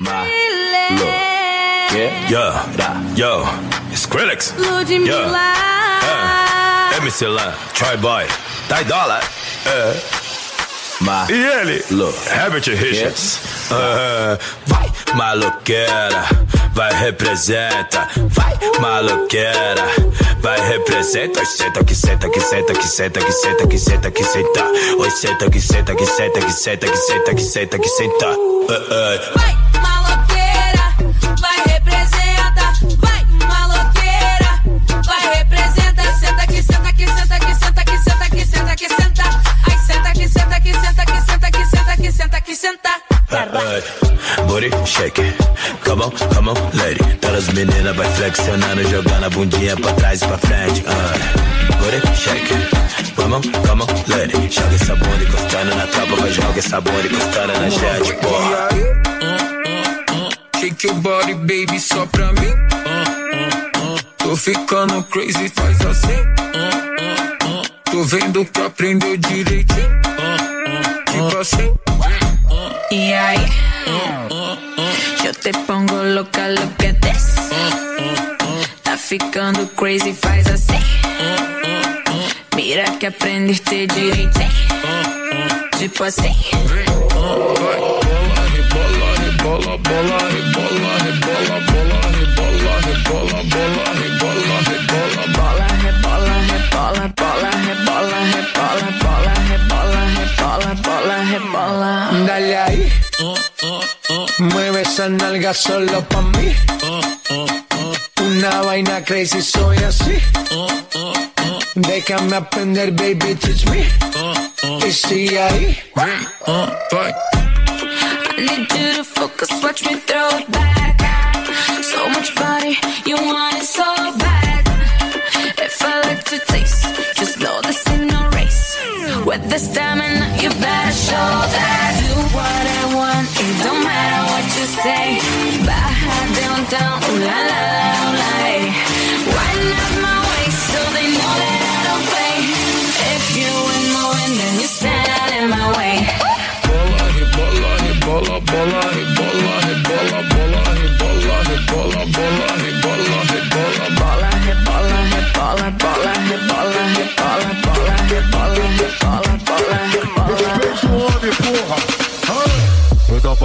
Look. Yeah, yeah, yo, Skrillex. Yeah, é. MC Lan, Troy Boy, Ty Dollar. É. My e ele? Look. Herbert Richards. Uh, vai, maloqueira, vai representa. Vai, maloqueira, vai representa. Oi, senta que senta que senta que senta que senta que senta que senta. Oi, senta que senta que senta que senta que senta que senta que senta. Uh, uh. Vai, Booty shake, come on, come on, lady. Todas as meninas vai flexionando, jogando a bundinha pra trás e pra frente. Uh. Booty shake, come on, come on, lady. Joga essa bunda encostando na tropa, vai joga essa bunda encostando na jet, porra. Shake your body, baby, só pra mim. Tô ficando crazy, faz assim. Tô vendo que aprendeu direitinho. Tipo assim. E ahí yo te pongo louca, look at this, Tá ficando crazy, faz assim. Mira que aprendiste direito. Tipo assim. Esa nalga solo pa' mí. Una vaina crazy, soy así. Déjame aprender, baby, teach me. Y sigue ahí. I need you to focus, watch me throw it back. So much body, you want it so bad. If I like to taste, just know this ain't no race. With the stamina, you better show that. Do what I want, it don't matter say. Baja downtown, ooh la la ooh la hey. Wind up my waist so they know that I don't play. If you ain't moving, then you stand in my way. Bola, rebola, bola, rebola, rebola,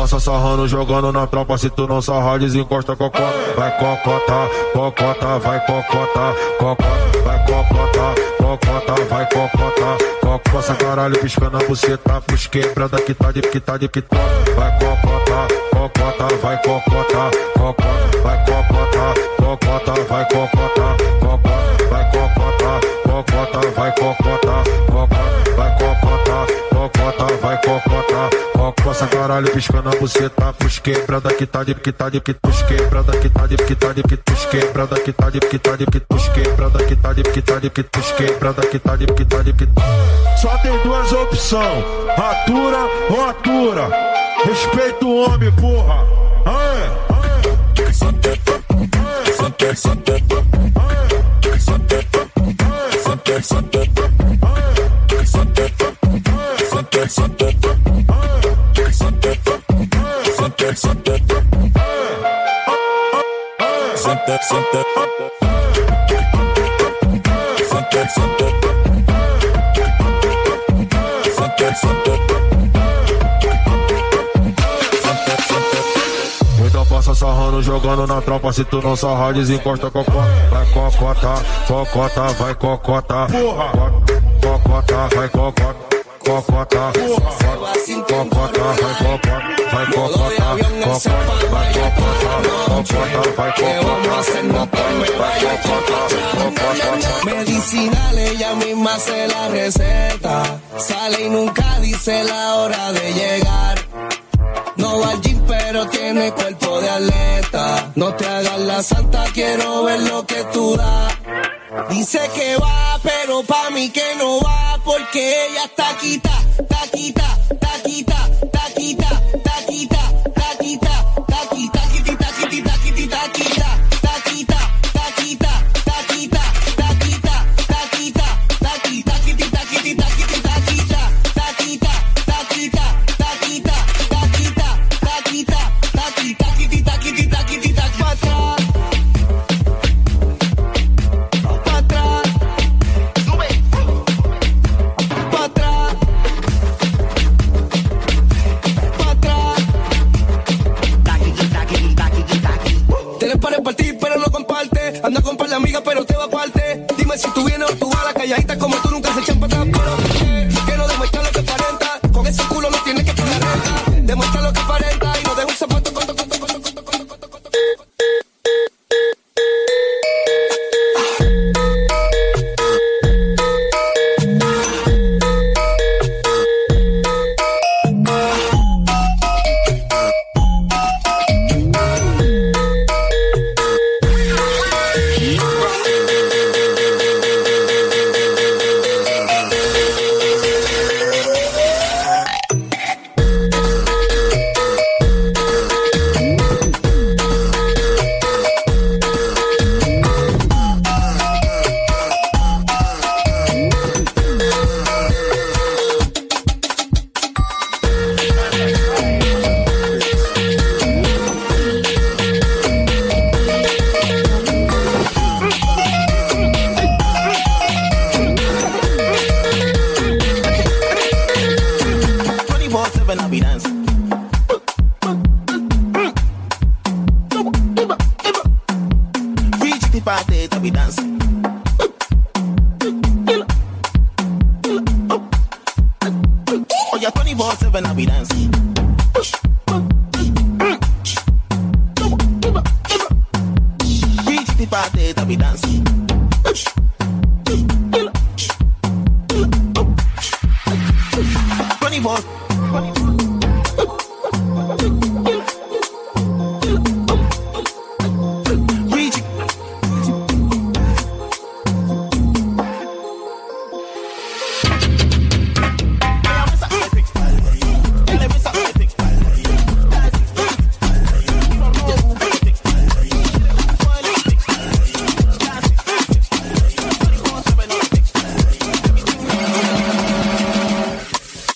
Passa sarrando, jogando na tropa. Se tu não sarrar, desencosta cocota. Vai cocota, cocota, vai cocota, cocota, vai cocota, cocota, vai cocota, cocota. Passa caralho, piscando a buceta. Pros quebrada que tá de que tá de tá. Vai cocota, cocota, vai cocota, cocota, vai cocota, cocota, vai cocota, cocota, vai cocota, cocota, vai cocota, cocota, vai cocota, cocota, vai cocota, cocota. Passa caralho, piscando a buceta. Pros quebrada que tá de que tá de que pros quebrada que tá de que tá de que pros quebrada que tá de que tá de que pros quebrada que tá de que tá de que pros quebrada que tá de que tá de que Só tem duas opções, atura ou atura. Respeita o homem, porra. Então jogando na tropa. Se tu não sarrar, desencosta cocota. Vai cocota, cocota, vai cocota. Porra! Cocota, vai cocota. Cocota, cocota, vai cocota, vai cocota, cocota, vai cocota, cocota, vai cocota, Medicinal, ella misma se la receta. Sale y nunca dice la hora de llegar. No va al gym, pero tiene cuerpo de atleta. No te hagas la santa, quiero ver lo que tú das. Dice que va, pero pa' mí que no va, porque ella está quita, taquita, taquita, taquita, taquita, taquita, de amigas, pero te va aparte. Dime si tú vienes o tú vas a la calladita como tú nunca se echan para yeah, twenty-four seven, I be dancing.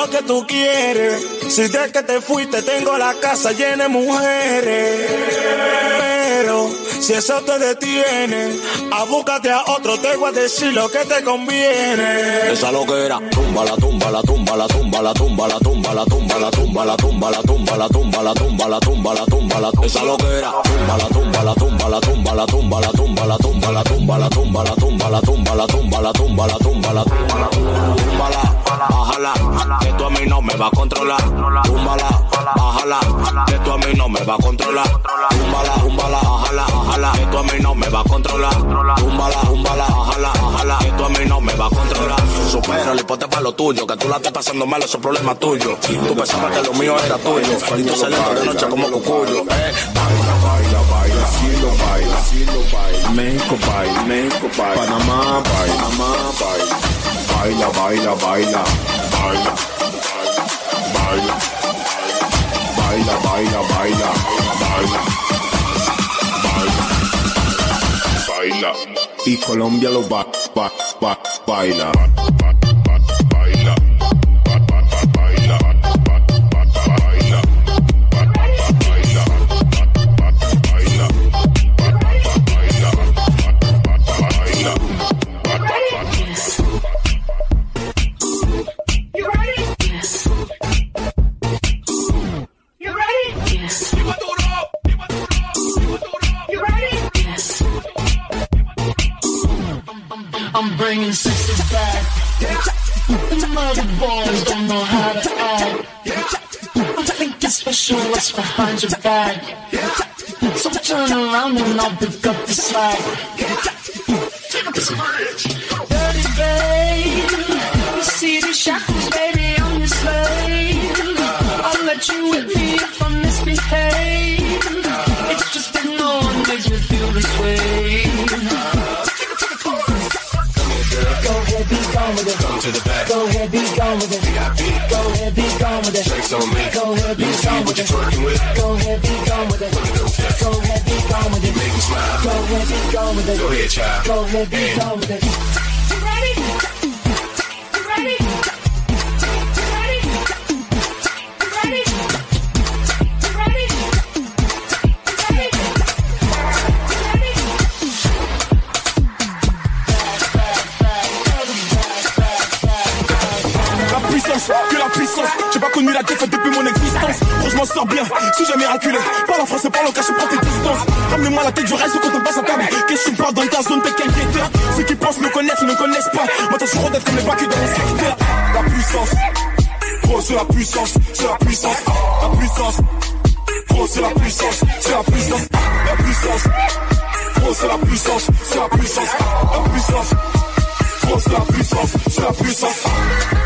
Lo que tú quieres. Si de que te fuiste tengo la casa llena de mujeres. Pero si eso te detiene, a búscate a otro, te voy a decir lo que te conviene. Esa loquera, tumba la tumba la tumba la tumba la tumba la tumba la tumba la tumba la tumba la tumba la tumba la tumba la tumba la tumba la esa loquera, tumba la tumba la tumba la tumba la tumba la tumba la tumba la tumba la tumba la tumba la tumba la tumba la tumba la tumba la tumba la túmbala, bájala, que tú a mí no me va a controlar. Túmbala, bájala, que tú a mí no me va a controlar. Túmbala, túmbala, bájala, bájala, que tú a mí no me va a controlar. Túmbala, túmbala, bájala, bájala, que tú a mí no me va a controlar. Supera el hipote para lo tuyo, que tú la estés pasando mal, eso es problema tuyo. Tú pensabas que lo mío era tuyo, y tú saliendo de noche como cucuyo. Eh. Baila, baila, cielo baila, cielo baila. México baila, México baila. Panamá baila, Panamá baila. Baila, baila, baila, baila. Baila. Baila, baila, baila, baila. Baila. Baila. Y Colombia lo ba, ba, baila. Baila. The boys don't know how to act. I'm telling you special what's behind your back. So turn around and I'll pick up the slack. Dirty babe, you see the shackles, baby, I'm your slave. I'll let you with me if I misbehave. Gone with it. Go ahead, be gone with it. Drinks on me. Go ahead, be gone with it. Go ahead, be gone with it. Go ahead, be gone with it. Make me smile. Go ahead, be gone with it. Go ahead, child. Go ahead, be gone with it. Parle en cache, prends tes distances. Ramenez-moi la tête du reste quand on passe à table. Qu'est-ce que tu parles dans ta zone, t'es quel guetteur Ceux qui pensent me connaissent, ils ne connaissent pas. Moi, t'as sur d'être les bacs dans mon secteur. La puissance, gros, c'est la puissance, c'est la puissance, la puissance. Gros, c'est la puissance, c'est la puissance, la puissance. Gros, c'est la puissance, c'est la puissance, la puissance. Gros, c'est la puissance, c'est la puissance.